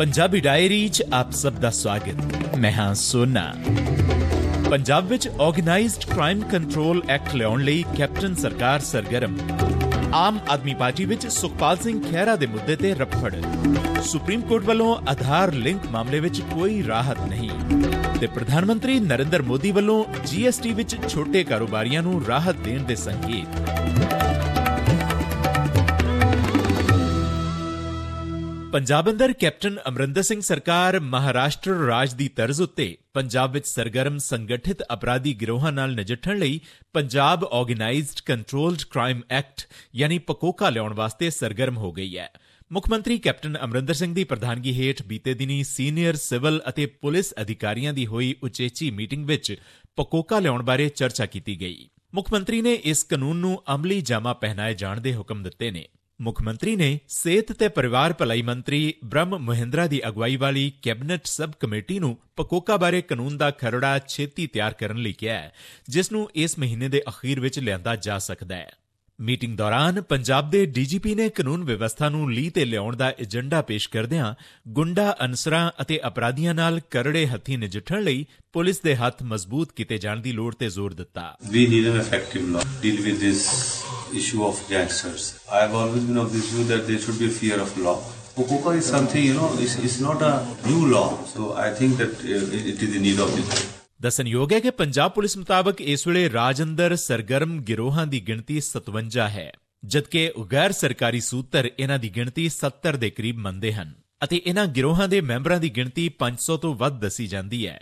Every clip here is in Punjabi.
ਪੰਜਾਬੀ ਡਾਇਰੀ 'ਚ ਆਪ ਸਭ ਦਾ ਸਵਾਗਤ। ਮੈਂ ਹਾਂ ਸੋਨਾ। ਪੰਜਾਬ ਵਿੱਚ ਆਰਗੇਨਾਈਜ਼ਡ ਕ੍ਰਾਈਮ ਕੰਟਰੋਲ ਐਕਟ ਲਿਆਉਣ ਲਈ ਕੈਪਟਨ ਸਰਕਾਰ ਸਰਗਰਮ। ਆਮ ਆਦਮੀ ਪਾਰਟੀ ਵਿੱਚ ਸੁਖਪਾਲ ਸਿੰਘ ਖਹਿਰਾ ਦੇ ਮੁੱਦੇ ਤੇ ਰਫੜ ਸੁਪਰੀਮ ਕੋਰਟ ਵੱਲੋਂ ਆਧਾਰ ਲਿੰਕ ਮਾਮਲੇ ਵਿੱਚ ਕੋਈ ਰਾਹਤ ਨਹੀਂ। ਤੇ ਪ੍ਰਧਾਨ ਮੰਤਰੀ ਨਰਿੰਦਰ ਮੋਦੀ ਵੱਲੋਂ ਜੀਐਸਟੀ ਵਿੱਚ ਛੋਟੇ ਕਾਰੋਬਾਰੀਆਂ ਨੂੰ ਰਾਹਤ ਦੇਣ ਦੇ ਸੰਕੇਤ। ਪੰਜਾਬ ਅੰਦਰ ਕੈਪਟਨ ਅਮਰਿੰਦਰ ਸਿੰਘ ਸਰਕਾਰ ਮਹਾਰਾਸ਼ਟਰ ਰਾਜ ਦੀ ਤਰਜ਼ ਉੱਤੇ ਪੰਜਾਬ ਵਿੱਚ ਸਰਗਰਮ ਸੰਗਠਿਤ ਅਪਰਾਧੀ ਗਿਰੋਹਾਂ ਨਾਲ ਨਜਿੱਠਣ ਲਈ Punjab organised controlled crime act ਯਾਨੀ ਪਕੋਕਾ ਲਿਆਉਣ ਵਾਸਤੇ ਸਰਗਰਮ ਹੋ ਗਈ ਹੈ। ਮੁੱਖ ਮੰਤਰੀ ਕੈਪਟਨ ਅਮਰਿੰਦਰ ਸਿੰਘ ਦੀ ਪ੍ਰਧਾਨਗੀ ਹੇਠ ਬੀਤੇ ਦਿਨੀ ਸੀਨੀਅਰ ਸਿਵਲ ਅਤੇ ਪੁਲਿਸ ਅਧਿਕਾਰੀਆਂ ਦੀ ਹੋਈ ਉਚੇਚੀ ਮੀਟਿੰਗ ਵਿੱਚ ਪਕੋਕਾ ਲਿਆਉਣ ਬਾਰੇ ਚਰਚਾ ਕੀਤੀ ਗਈ। ਮੁੱਖ ਮੰਤਰੀ ਨੇ ਇਸ ਕਾਨੂੰਨ ਨੂੰ ਅਮਲੀ ਜਾਮਾ ਪਹਿਨਾਏ ਜਾਣ ਦੇ ਹੁਕਮ ਦਿੱਤੇ ਨੇ। ਮੁੱਖ ਮੰਤਰੀ ਨੇ ਸਿਹਤ ਤੇ ਪਰਿਵਾਰ ਭਲਾਈ ਮੰਤਰੀ ਬ੍ਰਹਮ ਮਹਿੰਦਰਾ ਦੀ ਅਗਵਾਈ ਵਾਲੀ ਕੈਬਨਿਟ ਸਬ ਕਮੇਟੀ ਨੂੰ ਪਕੋਕਾ ਬਾਰੇ ਕਾਨੂੰਨ ਦਾ ਖਰੜਾ ਛੇਤੀ ਤਿਆਰ ਕਰਨ ਲਈ ਕਿਹਾ ਹੈ, ਜਿਸ ਨੂੰ ਇਸ ਮਹੀਨੇ ਦੇ ਅਖੀਰ ਵਿੱਚ ਲਿਆਂਦਾ ਜਾ ਸਕਦਾ ਹੈ। ਮੀਟਿੰਗ ਦੌਰਾਨ ਪੰਜਾਬ ਦੇ ਡੀਜੀਪੀ ਨੇ ਕਾਨੂੰਨ ਵਿਵਸਥਾ ਨੂੰ ਲੀਹ ਤੇ ਲਿਆਉਣ ਦਾ ਏਜੰਡਾ ਪੇਸ਼ ਕਰਦਿਆਂ ਗੁੰਡਾ ਅਨਸਰਾਂ ਅਤੇ ਅਪਰਾਧੀਆਂ ਨਾਲ ਕਰੜੇ ਹੱਥੀ ਨਜਿੱਠਣ ਲਈ ਪੁਲਿਸ ਦੇ ਹੱਥ ਮਜ਼ਬੂਤ ਕੀਤੇ ਜਾਣ ਦੀ ਲੋੜ ਤੇ ਜ਼ੋਰ ਦਿੱਤਾ we need an effective law deal with this issue of gangsters I have always been of this view that there should be a fear of law Okoka is something, you know, it's, it's not a new law. So I think that uh, it is the need of the ਦੱਸਣਯੋਗ ਹੈ ਕਿ ਪੰਜਾਬ ਪੁਲਿਸ ਮੁਤਾਬਕ ਇਸ ਵੇਲੇ ਰਾਜ ਅੰਦਰ ਸਰਗਰਮ ਗਿਰੋਹਾਂ ਦੀ ਗਿਣਤੀ 57 ਹੈ, ਜਦਕਿ ਗੈਰ ਸਰਕਾਰੀ ਸੂਤਰ ਇਹਨਾਂ ਦੀ ਗਿਣਤੀ 70 ਦੇ ਕਰੀਬ ਮੰਨਦੇ ਹਨ ਅਤੇ ਇਹਨਾਂ ਗਿਰੋਹਾਂ ਦੇ ਮੈਂਬਰਾਂ ਦੀ ਗਿਣਤੀ 500 ਤੋਂ ਵੱਧ ਦੱਸੀ ਜਾਂਦੀ ਹੈ।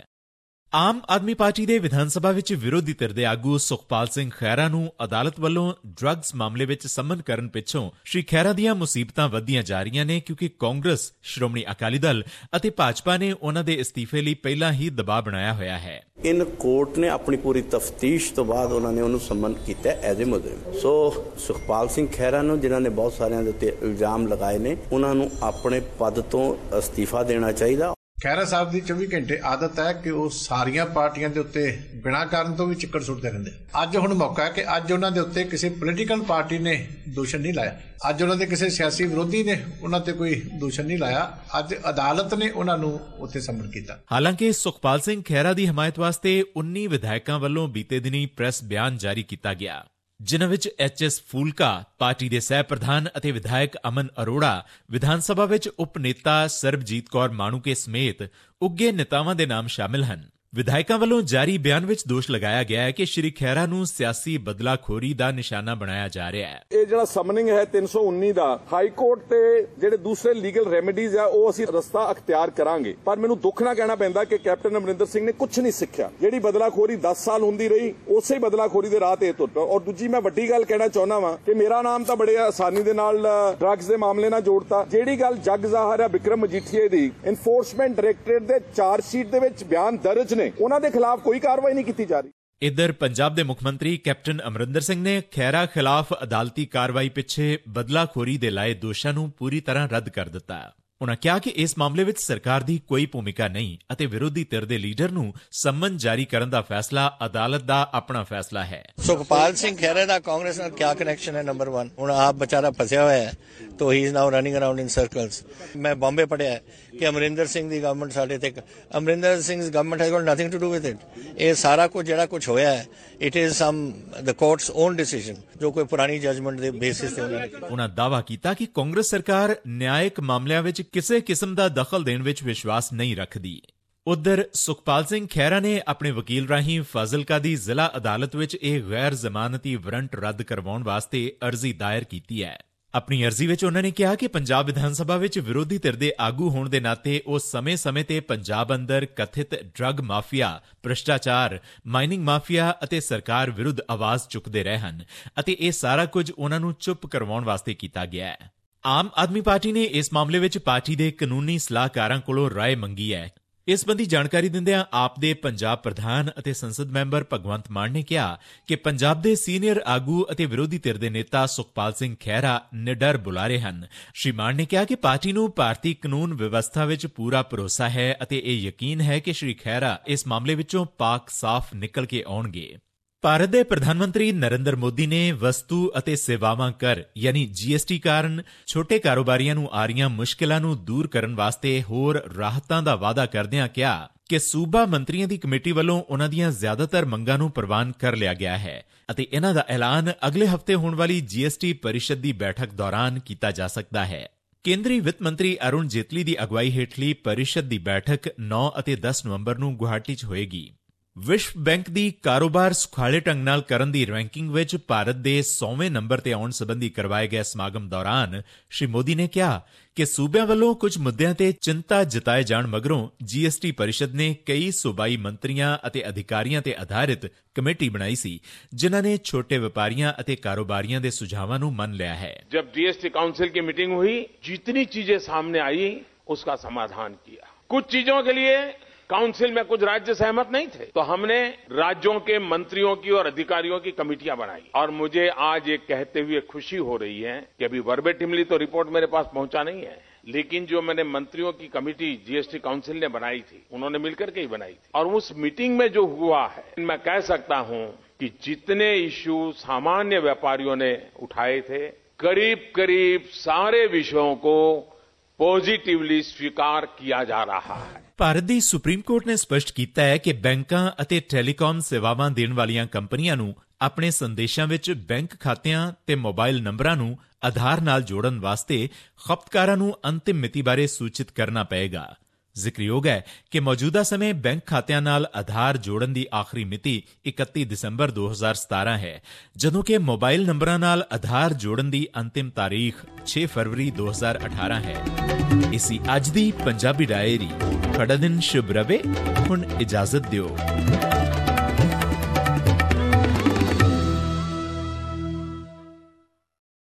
ਆਮ ਆਦਮੀ ਪਾਰਟੀ ਦੇ ਵਿਧਾਨ ਸਭਾ ਵਿੱਚ ਵਿਰੋਧੀ ਧਿਰ ਦੇ ਆਗੂ ਸੁਖਪਾਲ ਸਿੰਘ ਖਹਿਰਾ ਨੂੰ ਅਦਾਲਤ ਵੱਲੋਂ ਡਰੱਗਸ ਮਾਮਲੇ ਵਿੱਚ ਸੰਮਨ ਕਰਨ ਪਿੱਛੋਂ ਸ਼੍ਰੀ ਖਹਿਰਾ ਦੀਆਂ ਮੁਸੀਬਤਾਂ ਵਧੀਆਂ ਜਾ ਰਹੀਆਂ ਨੇ ਕਿਉਂਕਿ ਕਾਂਗਰਸ, ਸ਼੍ਰੋਮਣੀ ਅਕਾਲੀ ਦਲ ਅਤੇ ਭਾਜਪਾ ਨੇ ਉਹਨਾਂ ਦੇ ਅਸਤੀਫੇ ਲਈ ਪਹਿਲਾਂ ਹੀ ਦਬਾਅ ਬਣਾਇਆ ਹੋਇਆ ਹੈ। ਇਨ ਕੋਰਟ ਨੇ ਆਪਣੀ ਪੂਰੀ ਤਫਤੀਸ਼ ਤੋਂ ਬਾਅਦ ਉਹਨਾਂ ਨੇ ਉਹਨੂੰ ਸੰਮਨ ਕੀਤਾ ਐਜ਼ ਅ ਮੁਜਰਮ। ਸੋ ਸੁਖਪਾਲ ਸਿੰਘ ਖਹਿਰਾ ਨੂੰ, ਜਿਨ੍ਹਾਂ ਨੇ ਬਹੁਤ ਸਾਰਿਆਂ ਦੇ ਉੱਤੇ ਇਲਜ਼ਾਮ ਲਗਾਏ ਨੇ, ਉਹਨਾਂ ਨੂੰ ਆਪਣੇ ਪਦ ਤੋਂ ਅਸਤੀਫਾ ਦੇਣਾ ਚਾਹੀਦਾ। ਖਹਿਰਾ ਸਾਹਿਬ ਦੀ 24 ਘੰਟੇ ਆਦਤ ਹੈ ਕਿ ਉਹ ਸਾਰੀਆਂ ਪਾਰਟੀਆਂ ਦੇ ਉੱਤੇ ਬਿਨਾਂ ਕਾਰਨ ਤੋਂ ਵੀ ਚੱਕਰ ਸੁੱਟਦੇ ਰਹਿੰਦੇ। ਅੱਜ ਹੁਣ ਮੌਕਾ ਹੈ ਕਿ ਅੱਜ ਉਹਨਾਂ ਦੇ ਉੱਤੇ ਕਿਸੇ ਪੋਲੀਟੀਕਲ ਪਾਰਟੀ ਨੇ ਦੋਸ਼ਣ ਨਹੀਂ ਲਾਇਆ। ਅੱਜ ਉਹਨਾਂ ਦੇ ਕਿਸੇ ਸਿਆਸੀ ਵਿਰੋਧੀ ਨੇ ਉਹਨਾਂ ਤੇ ਕੋਈ ਦੋਸ਼ਣ ਨਹੀਂ ਲਾਇਆ। ਅੱਜ ਅਦਾਲਤ ਨੇ ਉਹਨਾਂ ਨੂੰ ਉੱਥੇ ਸੰਮਨ ਕੀਤਾ। ਹਾਲਾਂਕਿ ਸੁਖਪਾਲ ਸਿੰਘ ਖਹਿਰਾ ਦੀ ਹਮਾਇਤ ਵਾਸਤੇ 19 ਵਿਧਾਇਕਾਂ ਵੱਲੋਂ ਬੀਤੇ ਦਿਨੀ ਪ੍ਰੈਸ ਬਿਆਨ ਜਾਰੀ ਕੀਤਾ ਗਿਆ। ਜਿਨ੍ਹਾਂ ਵਿੱਚ ਐਚਐਸ ਫੂਲਕਾ, ਪਾਰਟੀ ਦੇ ਸਹਿ ਪ੍ਰਧਾਨ ਅਤੇ ਵਿਧਾਇਕ ਅਮਨ ਅਰੋੜਾ, ਵਿਧਾਨ ਸਭਾ ਵਿੱਚ ਉਪ ਨੇਤਾ ਸਰਬਜੀਤ ਕੌਰ ਮਾਣੂਕੇ ਸਮੇਤ ਉੱਗੇ ਨੇਤਾਵਾਂ ਦੇ ਨਾਮ ਸ਼ਾਮਿਲ ਹਨ। ਵਿਧਾਇਕਾਂ ਵੱਲੋਂ ਜਾਰੀ ਬਿਆਨ ਵਿੱਚ ਦੋਸ਼ ਲਗਾਇਆ ਗਿਆ ਹੈ ਕਿ ਸ਼੍ਰੀ ਖਹਿਰਾ ਨੂੰ ਸਿਆਸੀ ਬਦਲਾਖੋਰੀ ਦਾ ਨਿਸ਼ਾਨਾ ਬਣਾਇਆ ਜਾ ਰਿਹਾ ਹੈ। ਇਹ ਜਿਹੜਾ ਸਮਨਿੰਗ ਹੈ 319 ਦਾ, ਹਾਈ ਕੋਰਟ ਤੇ ਜਿਹੜੇ ਦੂਸਰੇ ਲੀਗਲ ਰੈਮੇਡੀਜ਼ ਆ, ਉਹ ਅਸੀਂ ਰਸਤਾ ਅਖਤਿਆਰ ਕਰਾਂਗੇ। ਪਰ ਮੈਨੂੰ ਦੁੱਖ ਨਾ ਕਹਿਣਾ ਪੈਂਦਾ ਕਿ ਕੈਪਟਨ ਅਮਰਿੰਦਰ ਸਿੰਘ ਨੇ ਕੁਝ ਨਹੀਂ ਸਿੱਖਿਆ। ਜਿਹੜੀ ਬਦਲਾਖੋਰੀ 10 ਸਾਲ ਹੁੰਦੀ ਰਹੀ, ਉਸੇ ਹੀ ਬਦਲਾਖੋਰੀ ਦੇ ਰਾਹ ਤੇ ਇਹ ਤੁਰ ਪਿਆ। ਔਰ ਦੂਜੀ ਮੈਂ ਵੱਡੀ ਗੱਲ ਕਹਿਣਾ ਚਾਹੁੰਦਾ ਵਾਂ ਕਿ ਮੇਰਾ ਨਾਮ ਤਾਂ ਬੜੇ ਆਸਾਨੀ ਦੇ ਨਾਲ ਡਰੱਗਸ ਦੇ ਮਾਮਲੇ ਨਾਲ ਜੋੜਤਾ। ਜਿਹੜੀ ਗੱਲ ਜੱਗ ਜ਼ਾਹਰ ਹੈ ਵਿਕਰਮ ਮਜੀਠੀਏ ਦੀ ਐਨਫੋਰਸਮੈਂਟ ਡਾਇਰੈਕਟੋਰੇਟ ਦੇ ਚਾਰਜ ਸ਼ੀਟ ਦੇ ਵਿੱਚ ਬਿਆਨ ਦਰਜ ਨੇ, ਉਹਨਾਂ ਦੇ ਖਿਲਾਫ ਕੋਈ ਕਾਰਵਾਈ ਨਹੀਂ ਕੀਤੀ ਜਾ ਰਹੀ। ਇਧਰ ਪੰਜਾਬ ਦੇ ਮੁੱਖ ਮੰਤਰੀ ਕੈਪਟਨ ਅਮਰਿੰਦਰ ਸਿੰਘ ਨੇ ਖੈਰਾ ਖਿਲਾਫ ਅਦਾਲਤੀ ਕਾਰਵਾਈ ਪਿੱਛੇ ਬਦਲਾਖੋਰੀ ਦੇ ਲਾਏ ਦੋਸ਼ਾਂ ਨੂੰ ਪੂਰੀ ਤਰ੍ਹਾਂ ਰੱਦ ਕਰ ਦਿੱਤਾ। ਉਨ੍ਹਾਂ ਕਿਹਾ ਕਿ ਇਸ ਮਾਮਲੇ ਵਿੱਚ ਸਰਕਾਰ ਦੀ ਕੋਈ ਭੂਮਿਕਾ ਨਹੀਂ ਅਤੇ ਵਿਰੋਧੀ ਧਿਰ ਦੇ ਲੀਡਰ ਨੂੰ ਸੰਮਨ ਜਾਰੀ ਕਰਨ ਦਾ ਫੈਸਲਾ ਅਦਾਲਤ ਦਾ ਆਪਣਾ ਫੈਸਲਾ ਹੈ। ਸੁਖਪਾਲ ਸਿੰਘ ਖਹਿਰੇ ਦਾ ਕਾਂਗਰਸ ਨਾਲ ਕੀ ਕਨੈਕਸ਼ਨ ਹੈ ਨੰਬਰ 1 ਹੁਣ ਆਪ ਵਿਚਾਰਾ ਫਸਿਆ ਹੋਇਆ ਹੈ ਤੋ he is now running around in circles ਮੈਂ ਬੰਬੇ ਪੜਿਆ ਹੈ ਕਿ ਅਮਰਿੰਦਰ ਸਿੰਘ ਦੀ ਗਵਰਨਮੈਂਟ ਸਾਡੇ ਤੇ Amarinder Singh's government has got nothing to do with it ਇਹ ਸਾਰਾ ਕੁਝ ਜਿਹੜਾ ਕੁਝ ਹੋਇਆ ਹੈ it is some the court's own decision ਜੋ ਕੋਈ ਪੁਰਾਣੀ ਜਜਮੈਂਟ ਦੇ ਬੇਸਿਸ ਤੇ ਉਹਨਾਂ ਨੇ ਉਨ੍ਹਾਂ ਦਾਵਾ ਕੀਤਾ ਕਿ ਕਾਂਗਰਸ ਸਰਕਾਰ ਨਿਆਇਕ ਮਾਮਲਿਆਂ ਵਿੱਚ ਕਿਸੇ ਕਿਸਮ ਦਾ ਦਖਲ ਦੇਣ ਵਿੱਚ ਵਿਸ਼ਵਾਸ ਨਹੀਂ ਰੱਖਦੀ ਉਧਰ ਸੁਖਪਾਲ ਸਿੰਘ ਖਹਿਰਾ ਨੇ ਆਪਣੇ ਵਕੀਲ ਰਾਹੀਂ ਫਾਜ਼ਿਲਕਾ ਦੀ ਜ਼ਿਲ੍ਹਾ ਅਦਾਲਤ ਵਿੱਚ ਇਹ ਗੈਰ ਜ਼ਮਾਨਤੀ ਵਾਰੰਟ ਰੱਦ ਕਰਵਾਉਣ ਵਾਸਤੇ ਅਰਜ਼ੀ ਦਾਇਰ ਕੀਤੀ ਹੈ ਆਪਣੀ ਅਰਜ਼ੀ ਵਿੱਚ ਉਹਨਾਂ ਨੇ ਕਿਹਾ ਕਿ ਪੰਜਾਬ ਵਿਧਾਨ ਸਭਾ ਵਿੱਚ ਵਿਰੋਧੀ ਧਿਰ ਦੇ ਆਗੂ ਹੋਣ ਦੇ ਨਾਤੇ ਉਹ ਸਮੇਂ-ਸਮੇਂ ਤੇ ਪੰਜਾਬ ਅੰਦਰ ਕਥਿਤ ਡਰੱਗ ਮਾਫੀਆ, ਭ੍ਰਿਸ਼ਟਾਚਾਰ, ਮਾਈਨਿੰਗ ਮਾਫੀਆ ਅਤੇ ਸਰਕਾਰ ਵਿਰੁੱਧ ਆਵਾਜ਼ ਚੁੱਕਦੇ ਰਹੇ ਹਨ ਅਤੇ ਇਹ ਸਾਰਾ ਕੁਝ ਉਹਨਾਂ ਨੂੰ ਚੁੱਪ ਕਰਵਾਉਣ ਵਾਸਤੇ ਕੀਤਾ ਗਿਆ ਹੈ। ਆਮ ਆਦਮੀ ਪਾਰਟੀ ਨੇ ਇਸ ਮਾਮਲੇ ਵਿੱਚ ਪਾਰਟੀ ਦੇ ਕਾਨੂੰਨੀ ਸਲਾਹਕਾਰਾਂ ਕੋਲੋਂ رائے ਮੰਗੀ ਹੈ ਇਸ ਸੰਬੰਧੀ ਜਾਣਕਾਰੀ ਦਿੰਦਿਆਂ ਆਪ ਦੇ ਪੰਜਾਬ ਪ੍ਰਧਾਨ ਅਤੇ ਸੰਸਦ ਮੈਂਬਰ ਭਗਵੰਤ ਮਾਨ ਨੇ ਕਿਹਾ ਕਿ ਪੰਜਾਬ ਦੇ ਸੀਨੀਅਰ ਆਗੂ ਅਤੇ ਵਿਰੋਧੀ ਧਿਰ ਦੇ ਨੇਤਾ ਸੁਖਪਾਲ ਸਿੰਘ ਖਹਿਰਾ ਨਿਡਰ ਬੁਲਾਰੇ ਹਨ ਸ਼੍ਰੀ ਮਾਨ ਨੇ ਕਿਹਾ ਕਿ ਪਾਰਟੀ ਨੂੰ ਭਾਰਤੀ ਕਾਨੂੰਨ ਵਿਵਸਥਾ ਵਿੱਚ ਪੂਰਾ ਭਰੋਸਾ ਹੈ ਅਤੇ ਇਹ ਯਕੀਨ ਹੈ ਕਿ ਸ਼੍ਰੀ ਖਹਿਰਾ ਇਸ ਮਾਮਲੇ ਵਿੱਚੋਂ ਪਾਕ ਸਾਫ਼ ਨਿਕਲ ਕੇ ਆਉਣਗੇ ਭਾਰਤ ਦੇ ਪ੍ਰਧਾਨ ਮੰਤਰੀ ਨਰਿੰਦਰ ਮੋਦੀ ਨੇ ਵਸਤੂ ਅਤੇ ਸੇਵਾਵਾਂ ਕਰ, ਯਾਨੀ ਜੀਐਸਟੀ ਕਾਰਨ ਛੋਟੇ ਕਾਰੋਬਾਰੀਆਂ ਨੂੰ ਆ ਰਹੀਆਂ ਮੁਸ਼ਕਲਾਂ ਨੂੰ ਦੂਰ ਕਰਨ ਵਾਸਤੇ ਹੋਰ ਰਾਹਤਾਂ ਦਾ ਵਾਅਦਾ ਕਰਦਿਆਂ ਕਿਹਾ ਕਿ ਸੂਬਾ ਮੰਤਰੀਆਂ ਦੀ ਕਮੇਟੀ ਵੱਲੋਂ ਉਹਨਾਂ ਦੀਆਂ ਜ਼ਿਆਦਾਤਰ ਮੰਗਾਂ ਨੂੰ ਪ੍ਰਵਾਨ ਕਰ ਲਿਆ ਗਿਆ ਹੈ ਅਤੇ ਇਹਨਾਂ ਦਾ ਐਲਾਨ ਅਗਲੇ ਹਫ਼ਤੇ ਹੋਣ ਵਾਲੀ ਜੀਐਸਟੀ ਪਰਿਸ਼ਦ ਦੀ ਬੈਠਕ ਦੌਰਾਨ ਕੀਤਾ ਜਾ ਸਕਦਾ ਹੈ। ਕੇਂਦਰੀ ਵਿੱਤ ਮੰਤਰੀ ਅਰੁਣ ਜੇਤਲੀ ਦੀ ਅਗਵਾਈ ਹੇਠਲੀ ਪਰਿਸ਼ਦ ਦੀ ਬੈਠਕ 9 ਅਤੇ 10 ਨਵੰਬਰ ਨੂੰ ਗੁਹਾਟੀ 'ਚ ਹੋਏਗੀ। ਵਿਸ਼ਵ ਬੈਂਕ ਦੀ ਕਾਰੋਬਾਰ ਸੁਖਾਲੇ ਢੰਗ ਨਾਲ ਕਰਨ ਦੀ ਰੈਂਕਿੰਗ ਵਿੱਚ ਭਾਰਤ ਦੇ 100ਵੇਂ ਨੰਬਰ ਤੇ ਆਉਣ ਸੰਬੰਧੀ ਕਰਵਾਏ ਗਏ ਸਮਾਗਮ ਦੌਰਾਨ ਸ਼੍ਰੀ ਮੋਦੀ ਨੇ ਕਿਹਾ ਕਿ ਸੂਬਿਆਂ ਵੱਲੋਂ ਕੁਝ ਮੁੱਦਿਆਂ ਤੇ ਚਿੰਤਾ ਜਤਾਏ ਜਾਣ ਮਗਰੋਂ ਜੀਐਸਟੀ ਪਰਿਸ਼ਦ ਨੇ ਕਈ ਸੂਬਾਈ ਮੰਤਰੀਆਂ ਅਤੇ ਅਧਿਕਾਰੀਆਂ ਤੇ ਆਧਾਰਿਤ ਕਮੇਟੀ ਬਣਾਈ ਸੀ ਜਿਨ੍ਹਾਂ ਨੇ ਛੋਟੇ ਵਪਾਰੀਆਂ ਅਤੇ ਕਾਰੋਬਾਰੀਆਂ ਦੇ ਸੁਝਾਵਾਂ ਨੂੰ ਮੰਨ ਲਿਆ ਹੈ जब जीएसटी काउंसिल की मीटिंग हुई जितनी चीजें सामने आई उसका समाधान किया कुछ चीजों के लिए काउंसिल में कुछ राज्य सहमत नहीं थे। तो हमने राज्यों के मंत्रियों की और अधिकारियों की कमेटियाँ बनाई। और मुझे आज ये कहते हुए खुशी हो रही है कि अभी वर्बेटिमली तो रिपोर्ट मेरे पास पहुँचा नहीं है। लेकिन जो मैंने मंत्रियों की कमेटी, जीएसटी काउंसिल ने बनाई थी, उन्होंने मिलकर के ही बनाई थी। और उस मीटिंग में जो हुआ है, मैं कह सकता हूँ कि जितने इश्यू सामान्य व्यापारियों ने उठाए थे करीब करीब सारे विषयों को ਪੋਜ਼ਿਟਿਵਲੀ ਸਵੀਕਾਰ ਕੀਤਾ ਜਾ ਰਿਹਾ ਹੈ ਭਾਰਤ ਦੀ ਸੁਪਰੀਮ ਕੋਰਟ ਨੇ ਸਪਸ਼ਟ ਕੀਤਾ ਹੈ ਕਿ ਬੈਂਕਾਂ ਅਤੇ ਟੈਲੀਕਾਮ ਸੇਵਾਵਾਂ ਦੇਣ ਵਾਲੀਆਂ ਕੰਪਨੀਆਂ ਨੂੰ ਆਪਣੇ ਸੰਦੇਸ਼ਾਂ ਵਿੱਚ ਬੈਂਕ ਖਾਤਿਆਂ ਤੇ ਮੋਬਾਈਲ ਨੰਬਰਾਂ ਨੂੰ ਆਧਾਰ ਨਾਲ ਜੋੜਨ ਵਾਸਤੇ ਖਪਤਕਾਰਾਂ ਨੂੰ ਅੰਤਿਮ ਮਿਤੀ ਬਾਰੇ ਸੂਚਿਤ ਕਰਨਾ ਪਏਗਾ। ਜ਼ਿਕਰਯੋਗ ਹੈ ਕਿ ਮੌਜੂਦਾ ਸਮੇਂ ਬੈਂਕ ਖਾਤਿਆਂ ਨਾਲ ਆਧਾਰ ਜੋੜਨ ਦੀ ਆਖਰੀ ਮਿਤੀ 31 ਦਸੰਬਰ 2017 ਹੈ ਜਦੋਂ ਕਿ ਮੋਬਾਈਲ ਨੰਬਰਾਂ ਨਾਲ ਆਧਾਰ ਜੋੜਨ ਦੀ ਅੰਤਿਮ ਤਾਰੀਖ 6 ਫਰਵਰੀ 2018 ਹੈ ਇਸੀ ਅੱਜ ਦੀ ਪੰਜਾਬੀ ਡਾਇਰੀ ਤੁਹਾਡਾ ਦਿਨ ਸ਼ੁਭ ਰਵੇ ਹੁਣ ਇਜਾਜ਼ਤ ਦਿਓ